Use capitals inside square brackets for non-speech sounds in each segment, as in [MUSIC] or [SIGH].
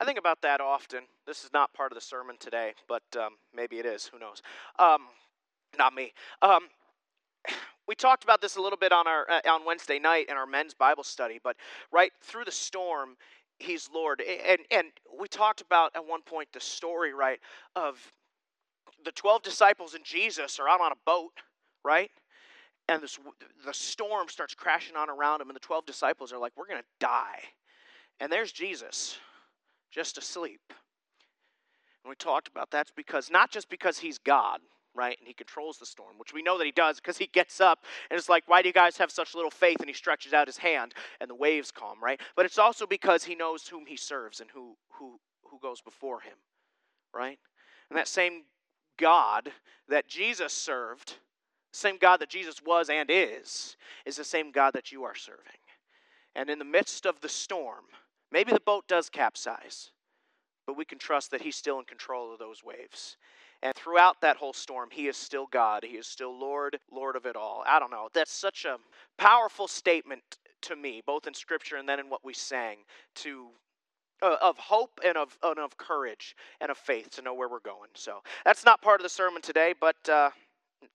I think about that often. This is not part of the sermon today, but um, maybe it is. Who knows? Um, not me. Um, [SIGHS] we talked about this a little bit on our uh, on Wednesday night in our men's Bible study, but right through the storm, He's Lord, and and we talked about at one point the story right of the twelve disciples and Jesus are out on a boat, right? And this, the storm starts crashing on around them, and the 12 disciples are like, We're going to die. And there's Jesus, just asleep. And we talked about that's because, not just because he's God, right? And he controls the storm, which we know that he does because he gets up and it's like, why do you guys have such little faith? And he stretches out his hand and the waves calm, right? But it's also because he knows whom he serves and who who who goes before him, right? And that same God that Jesus served, same God that Jesus was and is, is the same God that you are serving. And in the midst of the storm, Maybe the boat does capsize, but we can trust that He's still in control of those waves. And throughout that whole storm, He is still God. He is still Lord, Lord of it all. I don't know. That's such a powerful statement to me, both in Scripture and then in what we sang, to uh, of hope and of, and of courage and of faith to know where we're going. So that's not part of the sermon today, but uh,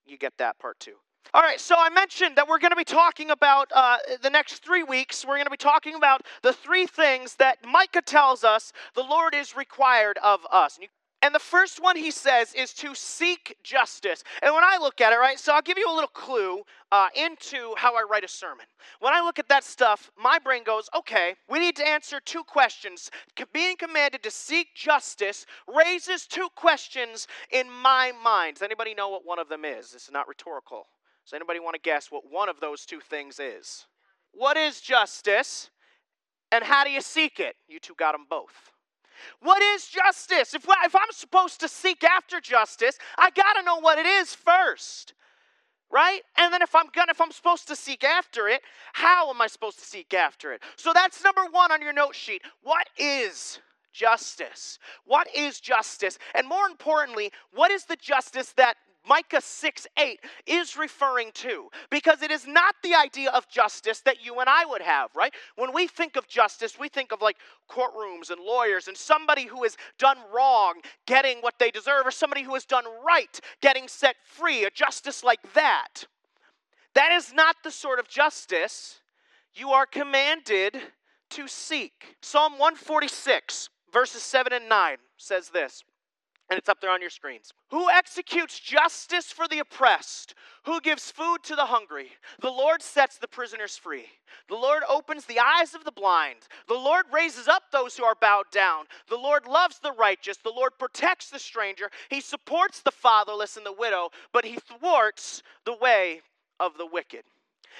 you get that part too. All right, so I mentioned that we're going to be talking about uh, the next three weeks. We're going to be talking about the three things that Micah tells us the Lord is required of us. And the first one he says is to seek justice. And when I look at it, right, so I'll give you a little clue uh, into how I write a sermon. When I look at that stuff, my brain goes, okay, we need to answer two questions. Being commanded to seek justice raises two questions in my mind. Does anybody know what one of them is? This is not rhetorical. Does anybody want to guess what one of those two things is? What is justice and how do you seek it? You two got them both. What is justice? If, if I'm supposed to seek after justice, I got to know what it is first. Right? And then if I'm gonna if I'm supposed to seek after it, how am I supposed to seek after it? So that's number 1 on your note sheet. What is justice? What is justice? And more importantly, what is the justice that Micah 6 8 is referring to because it is not the idea of justice that you and I would have, right? When we think of justice, we think of like courtrooms and lawyers and somebody who has done wrong getting what they deserve or somebody who has done right getting set free, a justice like that. That is not the sort of justice you are commanded to seek. Psalm 146, verses 7 and 9 says this. And it's up there on your screens. Who executes justice for the oppressed? Who gives food to the hungry? The Lord sets the prisoners free. The Lord opens the eyes of the blind. The Lord raises up those who are bowed down. The Lord loves the righteous. The Lord protects the stranger. He supports the fatherless and the widow, but he thwarts the way of the wicked.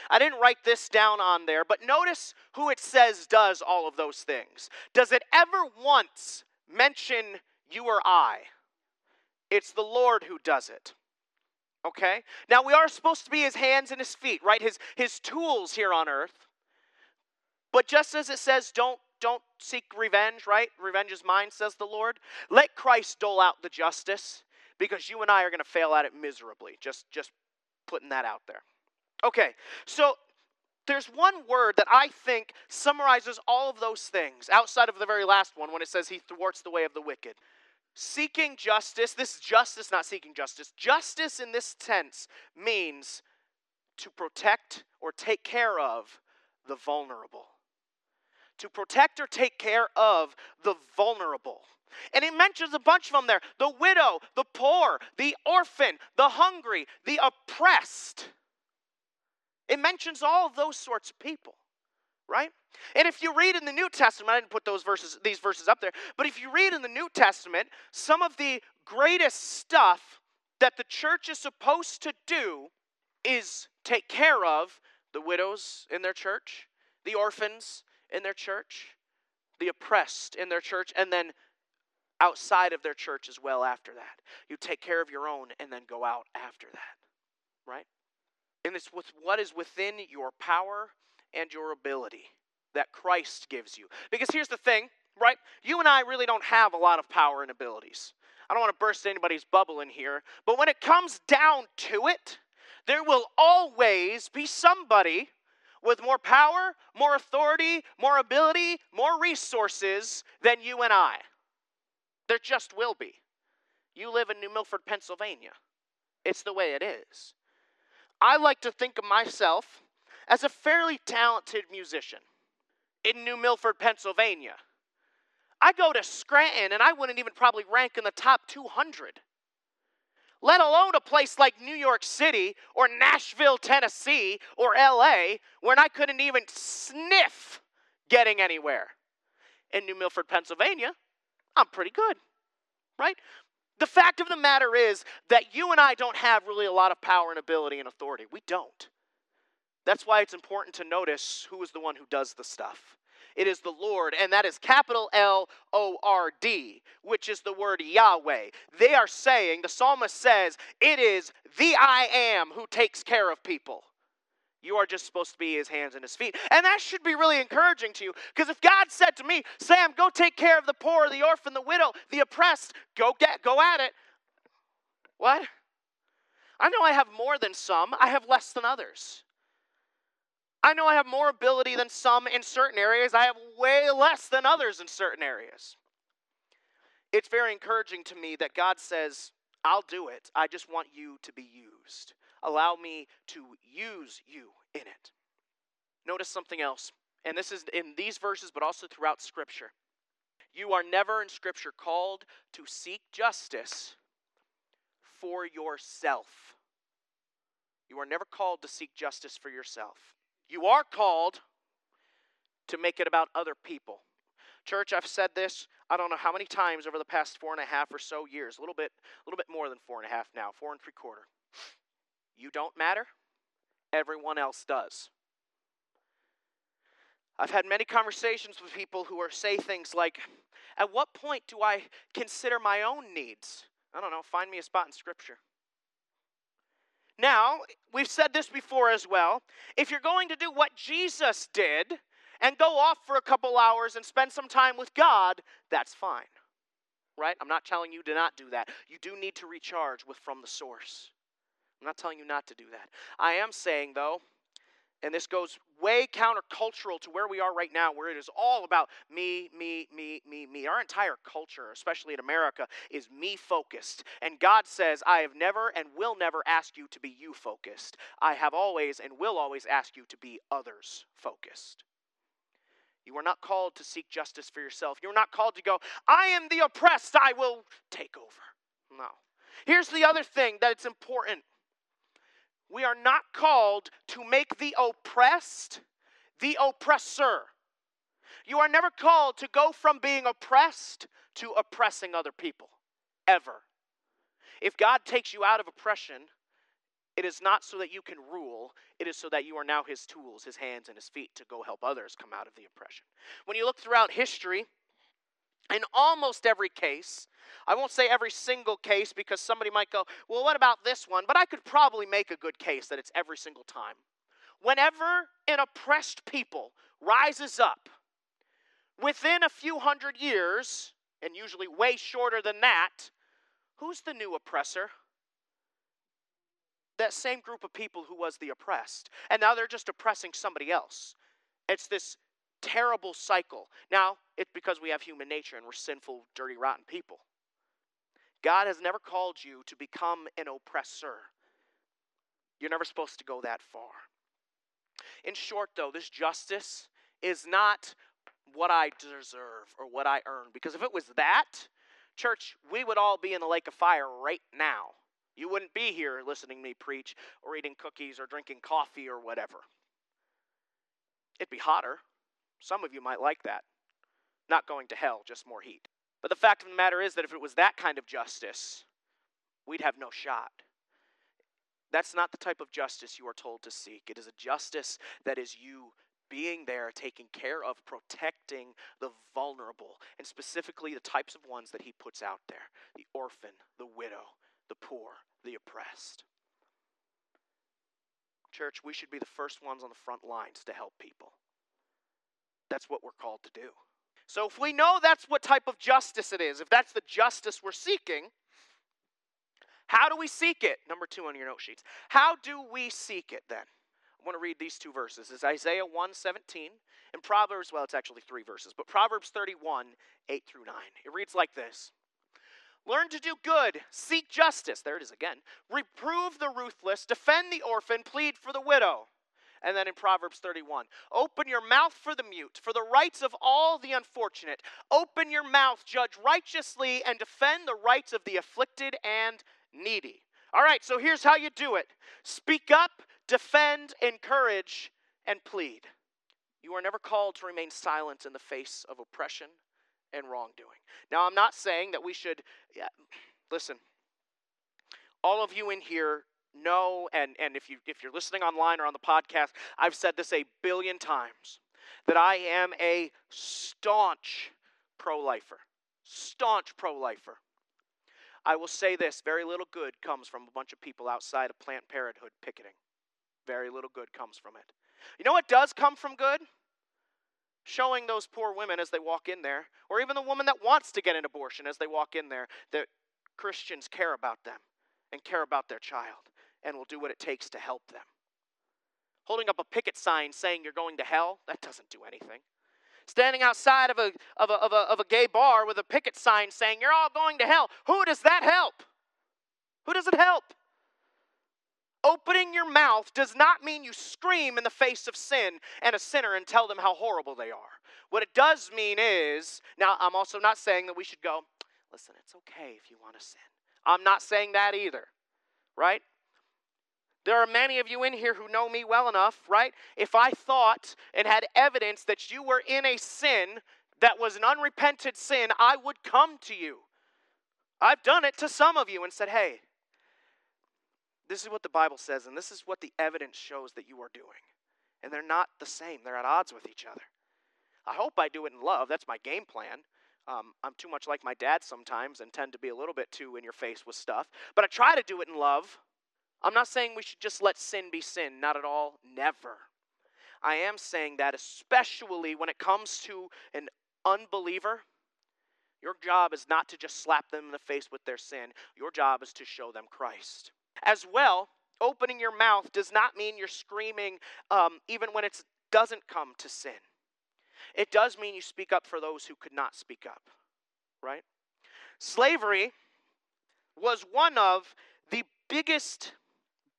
I didn't write this down on there, but notice who it says does all of those things. Does it ever once mention you or I? It's the Lord who does it. Okay? Now we are supposed to be his hands and his feet, right? His his tools here on earth. But just as it says don't don't seek revenge, right? Revenge is mine, says the Lord. Let Christ dole out the justice because you and I are going to fail at it miserably. Just just putting that out there. Okay. So there's one word that I think summarizes all of those things outside of the very last one when it says he thwarts the way of the wicked. Seeking justice, this justice, not seeking justice. Justice in this tense means to protect or take care of the vulnerable. To protect or take care of the vulnerable. And it mentions a bunch of them there the widow, the poor, the orphan, the hungry, the oppressed. It mentions all those sorts of people right? And if you read in the New Testament, I didn't put those verses, these verses up there, but if you read in the New Testament, some of the greatest stuff that the church is supposed to do is take care of the widows in their church, the orphans in their church, the oppressed in their church, and then outside of their church as well after that. You take care of your own and then go out after that, right? And it's with what is within your power and your ability that Christ gives you. Because here's the thing, right? You and I really don't have a lot of power and abilities. I don't want to burst anybody's bubble in here, but when it comes down to it, there will always be somebody with more power, more authority, more ability, more resources than you and I. There just will be. You live in New Milford, Pennsylvania. It's the way it is. I like to think of myself as a fairly talented musician in New Milford, Pennsylvania. I go to Scranton and I wouldn't even probably rank in the top 200, let alone a place like New York City or Nashville, Tennessee or LA, where I couldn't even sniff getting anywhere. In New Milford, Pennsylvania, I'm pretty good, right? The fact of the matter is that you and I don't have really a lot of power and ability and authority. We don't. That's why it's important to notice who is the one who does the stuff. It is the Lord, and that is capital L O R D, which is the word Yahweh. They are saying, the psalmist says, it is the I am who takes care of people. You are just supposed to be his hands and his feet. And that should be really encouraging to you. Because if God said to me, Sam, go take care of the poor, the orphan, the widow, the oppressed, go get go at it. What? I know I have more than some, I have less than others. I know I have more ability than some in certain areas, I have way less than others in certain areas. It's very encouraging to me that God says, I'll do it. I just want you to be used. Allow me to use you in it. Notice something else, and this is in these verses, but also throughout Scripture. You are never in Scripture called to seek justice for yourself. You are never called to seek justice for yourself. You are called to make it about other people. Church, I've said this, I don't know how many times over the past four and a half or so years, a little bit, a little bit more than four and a half now, four and three quarter. You don't matter, everyone else does. I've had many conversations with people who are say things like, At what point do I consider my own needs? I don't know, find me a spot in Scripture. Now, we've said this before as well. If you're going to do what Jesus did and go off for a couple hours and spend some time with God, that's fine. Right? I'm not telling you to not do that. You do need to recharge with from the source. I'm not telling you not to do that. I am saying, though, and this goes way countercultural to where we are right now, where it is all about me, me, me, me, me. Our entire culture, especially in America, is me focused. And God says, I have never and will never ask you to be you focused. I have always and will always ask you to be others focused. You are not called to seek justice for yourself. You're not called to go, I am the oppressed, I will take over. No. Here's the other thing that it's important we are not called to make the oppressed the oppressor. You are never called to go from being oppressed to oppressing other people, ever. If God takes you out of oppression, it is not so that you can rule, it is so that you are now his tools, his hands and his feet to go help others come out of the oppression. When you look throughout history, in almost every case, I won't say every single case because somebody might go, well, what about this one? But I could probably make a good case that it's every single time. Whenever an oppressed people rises up, within a few hundred years, and usually way shorter than that, who's the new oppressor? That same group of people who was the oppressed. And now they're just oppressing somebody else. It's this terrible cycle. Now, it's because we have human nature and we're sinful, dirty, rotten people. God has never called you to become an oppressor. You're never supposed to go that far. In short, though, this justice is not what I deserve or what I earn. Because if it was that, church, we would all be in the lake of fire right now. You wouldn't be here listening me preach or eating cookies or drinking coffee or whatever. It'd be hotter. Some of you might like that. Not going to hell, just more heat. But the fact of the matter is that if it was that kind of justice, we'd have no shot. That's not the type of justice you are told to seek. It is a justice that is you being there, taking care of, protecting the vulnerable, and specifically the types of ones that he puts out there the orphan, the widow, the poor, the oppressed. Church, we should be the first ones on the front lines to help people. That's what we're called to do. So if we know that's what type of justice it is, if that's the justice we're seeking, how do we seek it? Number two on your note sheets. How do we seek it then? I want to read these two verses. It's Isaiah 1:17 and Proverbs, well, it's actually three verses, but Proverbs 31, 8 through 9. It reads like this. Learn to do good, seek justice. There it is again. Reprove the ruthless, defend the orphan, plead for the widow. And then in Proverbs 31, open your mouth for the mute, for the rights of all the unfortunate. Open your mouth, judge righteously, and defend the rights of the afflicted and needy. All right, so here's how you do it speak up, defend, encourage, and plead. You are never called to remain silent in the face of oppression and wrongdoing. Now, I'm not saying that we should, yeah, listen, all of you in here know, and, and if, you, if you're listening online or on the podcast, I've said this a billion times that I am a staunch pro lifer. Staunch pro lifer. I will say this very little good comes from a bunch of people outside of Planned Parenthood picketing. Very little good comes from it. You know what does come from good? Showing those poor women as they walk in there, or even the woman that wants to get an abortion as they walk in there, that Christians care about them and care about their child and will do what it takes to help them. Holding up a picket sign saying you're going to hell, that doesn't do anything. Standing outside of a, of a, of a, of a gay bar with a picket sign saying you're all going to hell, who does that help? Who does it help? Opening your mouth does not mean you scream in the face of sin and a sinner and tell them how horrible they are. What it does mean is, now I'm also not saying that we should go, listen, it's okay if you want to sin. I'm not saying that either, right? There are many of you in here who know me well enough, right? If I thought and had evidence that you were in a sin that was an unrepented sin, I would come to you. I've done it to some of you and said, hey, this is what the Bible says, and this is what the evidence shows that you are doing. And they're not the same, they're at odds with each other. I hope I do it in love. That's my game plan. Um, I'm too much like my dad sometimes and tend to be a little bit too in your face with stuff. But I try to do it in love. I'm not saying we should just let sin be sin, not at all, never. I am saying that, especially when it comes to an unbeliever, your job is not to just slap them in the face with their sin, your job is to show them Christ. As well, opening your mouth does not mean you're screaming um, even when it doesn't come to sin. It does mean you speak up for those who could not speak up, right? Slavery was one of the biggest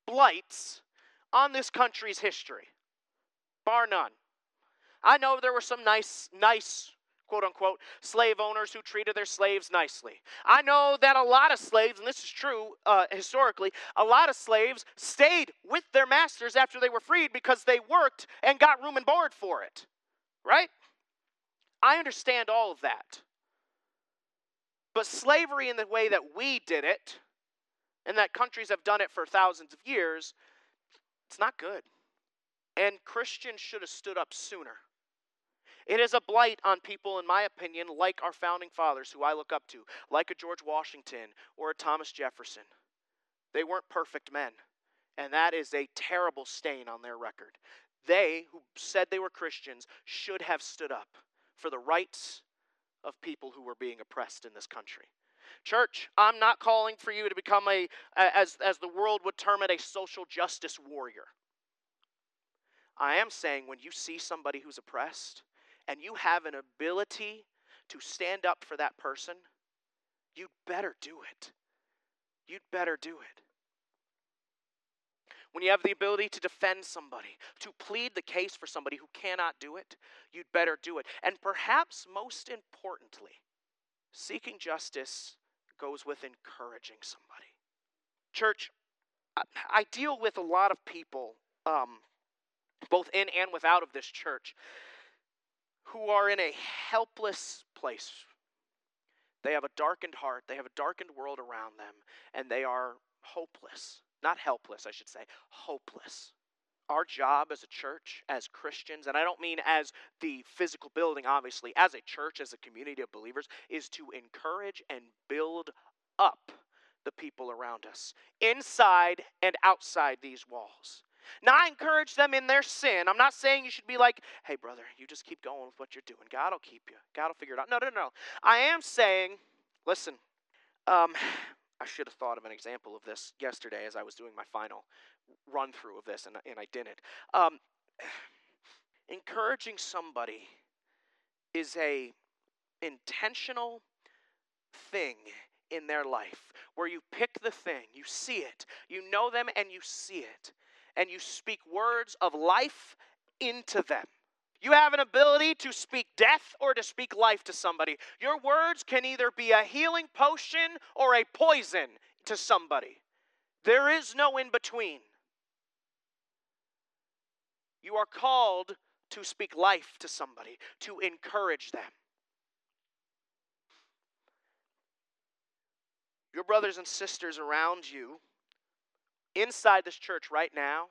blights on this country's history, bar none. I know there were some nice, nice quote unquote, slave owners who treated their slaves nicely. I know that a lot of slaves, and this is true uh, historically, a lot of slaves stayed with their masters after they were freed because they worked and got room and board for it. Right? I understand all of that. But slavery in the way that we did it, and that countries have done it for thousands of years, it's not good. And Christians should have stood up sooner. It is a blight on people, in my opinion, like our founding fathers, who I look up to, like a George Washington or a Thomas Jefferson. They weren't perfect men, and that is a terrible stain on their record. They, who said they were Christians, should have stood up for the rights of people who were being oppressed in this country. Church, I'm not calling for you to become a, as, as the world would term it, a social justice warrior. I am saying when you see somebody who's oppressed, and you have an ability to stand up for that person, you'd better do it. You'd better do it. When you have the ability to defend somebody, to plead the case for somebody who cannot do it, you'd better do it. And perhaps most importantly, seeking justice goes with encouraging somebody. Church, I deal with a lot of people, um, both in and without of this church, who are in a helpless place. They have a darkened heart, they have a darkened world around them, and they are hopeless. Not helpless, I should say, hopeless. Our job as a church, as Christians, and I don't mean as the physical building, obviously, as a church, as a community of believers, is to encourage and build up the people around us, inside and outside these walls. Now, I encourage them in their sin. I'm not saying you should be like, hey, brother, you just keep going with what you're doing. God will keep you, God will figure it out. No, no, no. I am saying, listen, um, [SIGHS] I should have thought of an example of this yesterday as I was doing my final. Run through of this, and, and I didn't. Um, [SIGHS] encouraging somebody is a intentional thing in their life where you pick the thing, you see it, you know them, and you see it, and you speak words of life into them. You have an ability to speak death or to speak life to somebody. Your words can either be a healing potion or a poison to somebody. There is no in between. You are called to speak life to somebody, to encourage them. Your brothers and sisters around you, inside this church right now,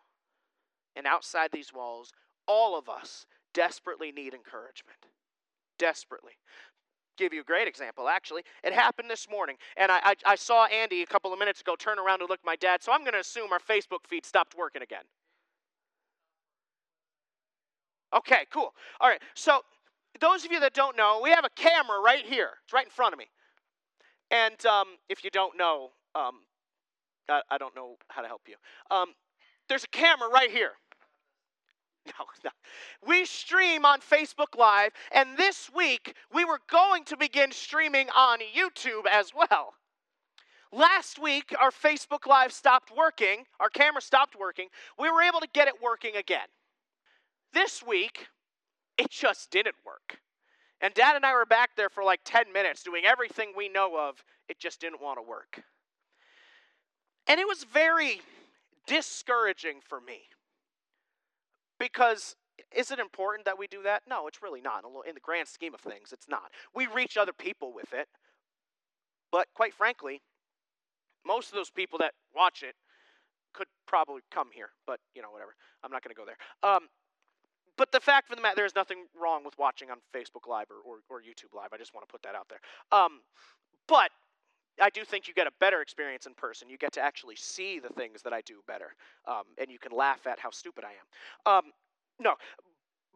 and outside these walls, all of us desperately need encouragement. Desperately. Give you a great example, actually. It happened this morning, and I, I, I saw Andy a couple of minutes ago turn around to look at my dad, so I'm going to assume our Facebook feed stopped working again. Okay, cool. All right, so those of you that don't know, we have a camera right here. It's right in front of me. And um, if you don't know, um, I, I, don't know how to help you. Um, there's a camera right here. [LAUGHS] No, no. We stream on Facebook Live, and this week we were going to begin streaming on YouTube as well. Last week, our Facebook Live stopped working, our camera stopped working. We were able to get it working again. This week, it just didn't work. And dad and I were back there for like 10 minutes doing everything we know of. It just didn't want to work. And it was very discouraging for me because is it important that we do that? No, it's really not. In the grand scheme of things, it's not. We reach other people with it. But quite frankly, most of those people that watch it could probably come here. But, you know, whatever. I'm not going to go there. Um, but the fact of the matter, there's nothing wrong with watching on Facebook Live or, or, or YouTube Live. I just want to put that out there. Um, but I do think you get a better experience in person. You get to actually see the things that I do better, um, and you can laugh at how stupid I am. Um, no,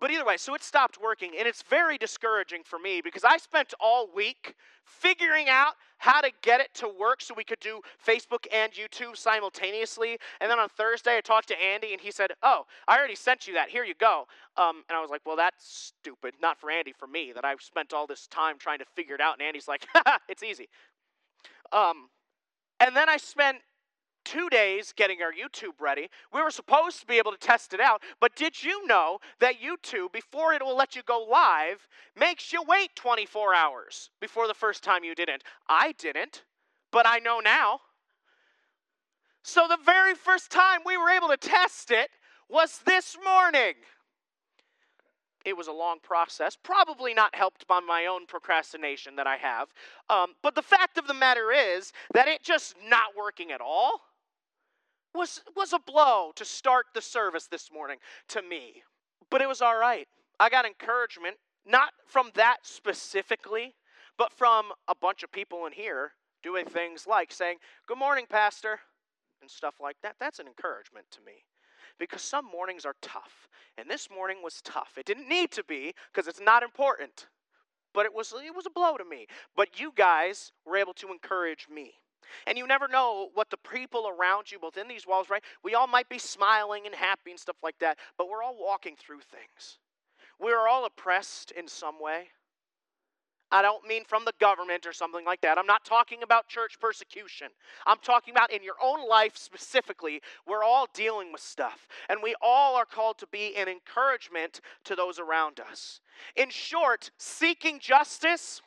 but either way, so it stopped working, and it's very discouraging for me because I spent all week figuring out how to get it to work so we could do Facebook and YouTube simultaneously. And then on Thursday, I talked to Andy, and he said, "Oh, I already sent you that. Here you go." Um, and I was like, "Well, that's stupid. Not for Andy, for me. That I've spent all this time trying to figure it out." And Andy's like, [LAUGHS] "It's easy." Um, and then I spent two days getting our YouTube ready. We were supposed to be able to test it out, but did you know that YouTube, before it will let you go live, makes you wait 24 hours before the first time you didn't? I didn't, but I know now. So the very first time we were able to test it was this morning. It was a long process, probably not helped by my own procrastination that I have. Um, but the fact of the matter is that it just not working at all was, was a blow to start the service this morning to me. But it was all right. I got encouragement, not from that specifically, but from a bunch of people in here doing things like saying, Good morning, Pastor, and stuff like that. That's an encouragement to me because some mornings are tough. And this morning was tough. It didn't need to be because it's not important, but it was, it was a blow to me. But you guys were able to encourage me. And you never know what the people around you, both in these walls, right? We all might be smiling and happy and stuff like that, but we're all walking through things. We're all oppressed in some way. I don't mean from the government or something like that. I'm not talking about church persecution. I'm talking about in your own life specifically. We're all dealing with stuff, and we all are called to be an encouragement to those around us. In short, seeking justice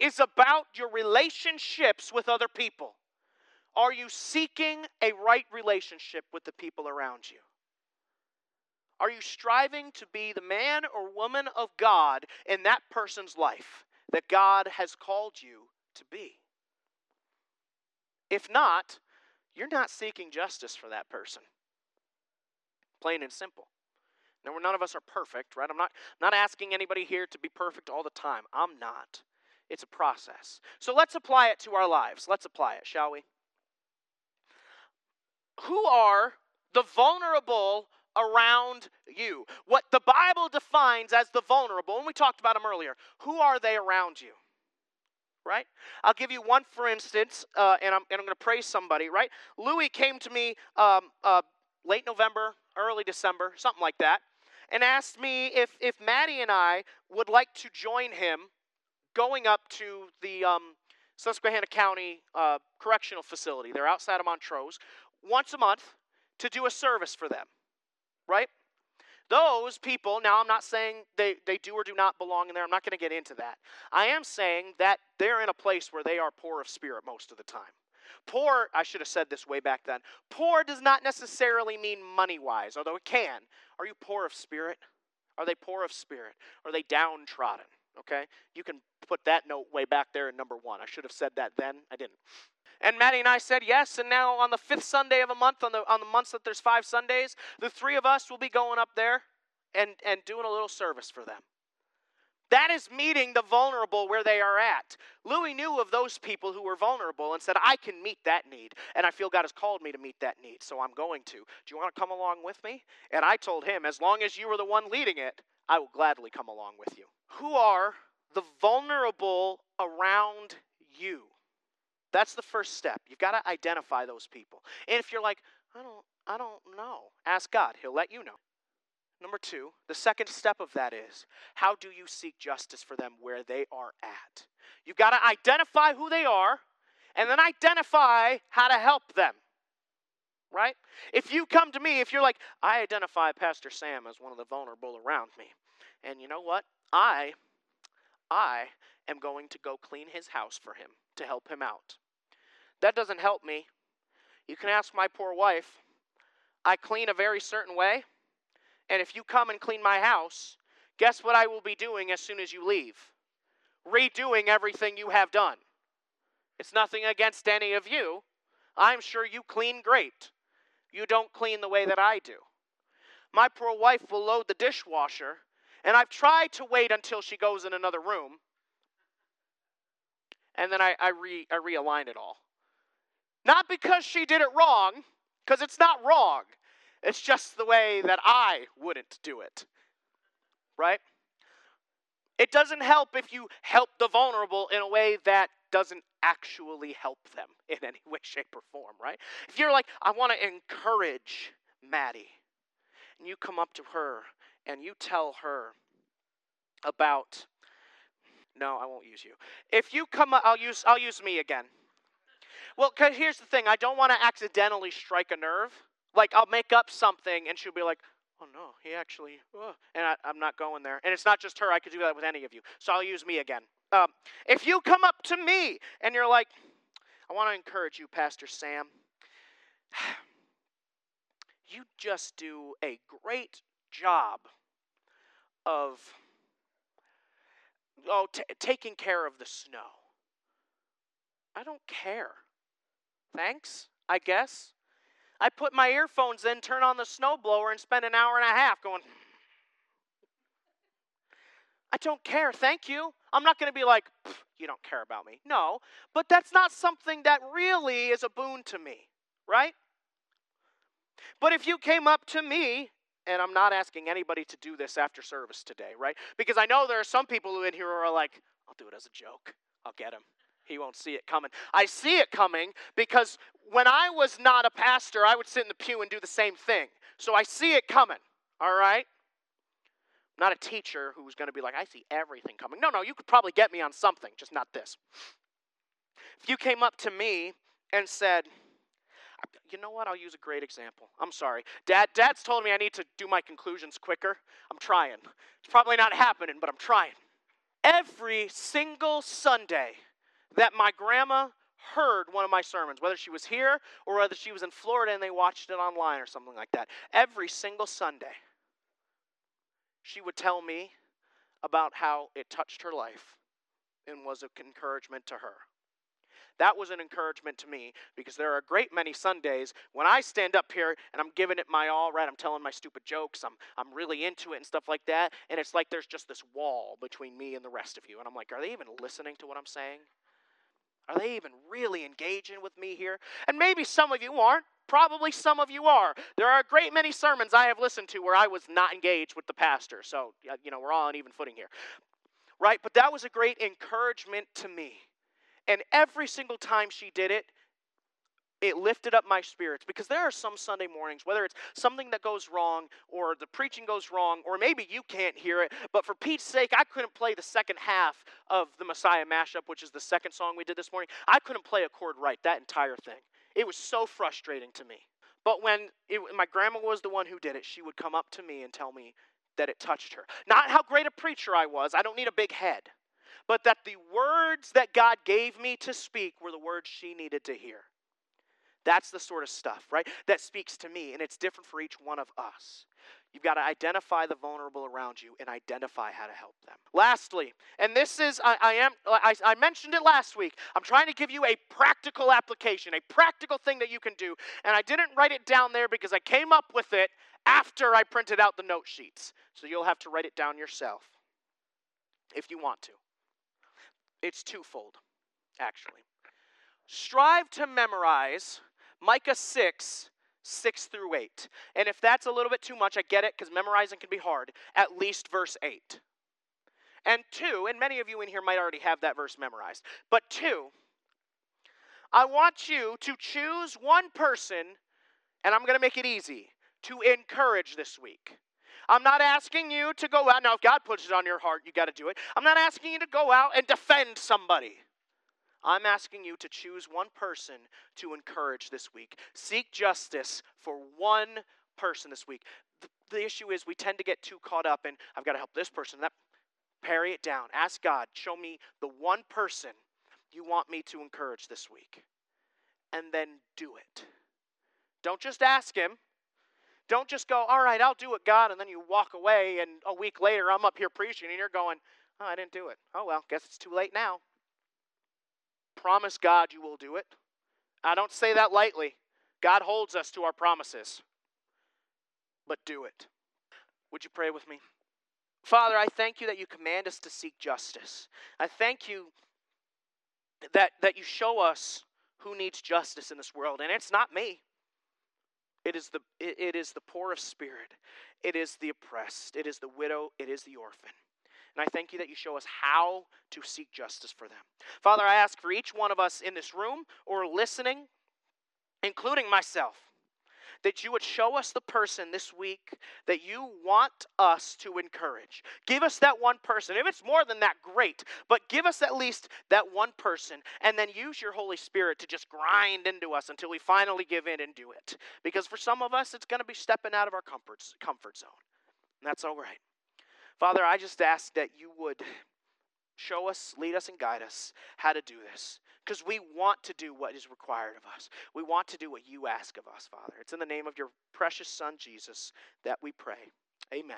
is about your relationships with other people. Are you seeking a right relationship with the people around you? Are you striving to be the man or woman of God in that person's life that God has called you to be? If not, you're not seeking justice for that person. Plain and simple. Now, none of us are perfect, right? I'm not, not asking anybody here to be perfect all the time. I'm not. It's a process. So let's apply it to our lives. Let's apply it, shall we? Who are the vulnerable around you? What the Bible defines as the vulnerable, and we talked about them earlier. Who are they around you? right? I'll give you one for instance, uh, and I'm, and I'm going to praise somebody, right? Louis came to me um, uh, late November, early December, something like that, and asked me if, if Maddie and I would like to join him going up to the um, Susquehanna County uh, Correctional Facility. They're outside of Montrose once a month to do a service for them, right? Those people, now I'm not saying they, they do or do not belong in there. I'm not going to get into that. I am saying that they're in a place where they are poor of spirit most of the time. Poor, I should have said this way back then. Poor does not necessarily mean money wise, although it can. Are you poor of spirit? Are they poor of spirit? Are they downtrodden? Okay? You can put that note way back there in number one. I should have said that then. I didn't. And Maddie and I said yes, and now on the fifth Sunday of a month, on the on the months that there's five Sundays, the three of us will be going up there and, and doing a little service for them. That is meeting the vulnerable where they are at. Louis knew of those people who were vulnerable and said, I can meet that need. And I feel God has called me to meet that need, so I'm going to. Do you want to come along with me? And I told him, as long as you were the one leading it, I will gladly come along with you. Who are the vulnerable around you? That's the first step. You've got to identify those people. And if you're like, I don't I don't know, ask God. He'll let you know. Number two, the second step of that is how do you seek justice for them where they are at? You've got to identify who they are and then identify how to help them. Right? If you come to me, if you're like, I identify Pastor Sam as one of the vulnerable around me, and you know what? I, I am going to go clean his house for him to help him out. That doesn't help me. You can ask my poor wife. I clean a very certain way and if you come and clean my house, guess what I will be doing as soon as you leave? Redoing everything you have done. It's nothing against any of you. I'm sure you clean great. You don't clean the way that I do. My poor wife will load the dishwasher, and I've tried to wait until she goes in another room, and then I, I, re, I realign it all. Not because she did it wrong, because it's not wrong. It's just the way that I wouldn't do it. Right? It doesn't help if you help the vulnerable in a way that doesn't actually help them [LAUGHS] in any way, shape, or form, right? If you're like, I want to encourage Maddie, and you come up to her and you tell her about no, I won't use you. If you come up, I'll use I'll use me again. Well, here's the thing, I don't want to accidentally strike a nerve. Like I'll make up something and she'll be like, oh no, he actually, oh. and I, am not going there. And it's not just her, I could do that with any of you. So I'll use me again. Um, if you come up to me and you're like, I want to encourage you, Pastor Sam, [SIGHS] you just do a great job of oh, t- taking care of the snow. I don't care. Thanks, I guess. I put my earphones in, turn on the snowblower, and spend an hour and a half going, I don't care, thank you. I'm not going to be like, you don't care about me. No, but that's not something that really is a boon to me, right? But if you came up to me, and I'm not asking anybody to do this after service today, right? Because I know there are some people who in here who are like, I'll do it as a joke. I'll get him. He won't see it coming. I see it coming because when I was not a pastor, I would sit in the pew and do the same thing. So I see it coming, all right? I'm not a teacher who's going to be like, I see everything coming. No, no, you could probably get me on something, just not this. If you came up to me and said, you know what? I'll use a great example. I'm sorry. Dad, Dad's told me I need to do my conclusions quicker. I'm trying. It's probably not happening, but I'm trying. Every single Sunday that my grandma heard one of my sermons, whether she was here or whether she was in Florida and they watched it online or something like that. Every single Sunday, she would tell me about how it touched her life and was an encouragement to her. That was an encouragement to me because there are a great many Sundays when I stand up here and I'm giving it my all, right? I'm telling my stupid jokes, I'm, I'm really into it and stuff like that. And it's like there's just this wall between me and the rest of you. And I'm like, are they even listening to what I'm saying? Are they even really engaging with me here? And maybe some of you aren't. Probably some of you are. There are a great many sermons I have listened to where I was not engaged with the pastor. So, you know, we're all on even footing here. Right? But that was a great encouragement to me. And every single time she did it, it lifted up my spirits because there are some Sunday mornings, whether it's something that goes wrong or the preaching goes wrong, or maybe you can't hear it, but for Pete's sake, I couldn't play the second half of the Messiah mashup, which is the second song we did this morning. I couldn't play a chord right, that entire thing. It was so frustrating to me. But when it, my grandma was the one who did it, she would come up to me and tell me that it touched her. Not how great a preacher I was, I don't need a big head, but that the words that God gave me to speak were the words she needed to hear. That's the sort of stuff, right? That speaks to me, and it's different for each one of us. You've got to identify the vulnerable around you and identify how to help them. Lastly, and this is, I, I am, I, I mentioned it last week. I'm trying to give you a practical application, a practical thing that you can do. And I didn't write it down there because I came up with it after I printed out the note sheets. So you'll have to write it down yourself if you want to. It's twofold, actually. Strive to memorize Micah 6, 6 through 8. And if that's a little bit too much, I get it because memorizing can be hard, at least verse 8. And two, and many of you in here might already have that verse memorized, but two, I want you to choose one person, and I'm going to make it easy, to encourage this week. I'm not asking you to go out. Now, if God puts it on your heart, you got to do it. I'm not asking you to go out and defend somebody. I'm asking you to choose one person to encourage this week. Seek justice for one person this week. The issue is we tend to get too caught up in, I've got to help this person. That parry it down. Ask God, show me the one person you want me to encourage this week. And then do it. Don't just ask Him. Don't just go, all right, I'll do it, God, and then you walk away, and a week later I'm up here preaching, and you're going, oh, I didn't do it. Oh, well, guess it's too late now promise God you will do it. I don't say that lightly. God holds us to our promises. But do it. Would you pray with me? Father, I thank you that you command us to seek justice. I thank you that, that you show us who needs justice in this world. And it's not me. It is the it, it is the poor of spirit. It is the oppressed. It is the widow. It is the orphan. And I thank you that you show us how to seek justice for them. Father, I ask for each one of us in this room or listening, including myself, that you would show us the person this week that you want us to encourage. Give us that one person. If it's more than that, great. But give us at least that one person and then use your Holy Spirit to just grind into us until we finally give in and do it. Because for some of us, it's going to be stepping out of our comfort, zone. And that's all right. Father, I just ask that you would show us, lead us, and guide us how to do this. Because we want to do what is required of us. We want to do what you ask of us, Father. It's in the name of your precious Son, Jesus, that we pray. Amen.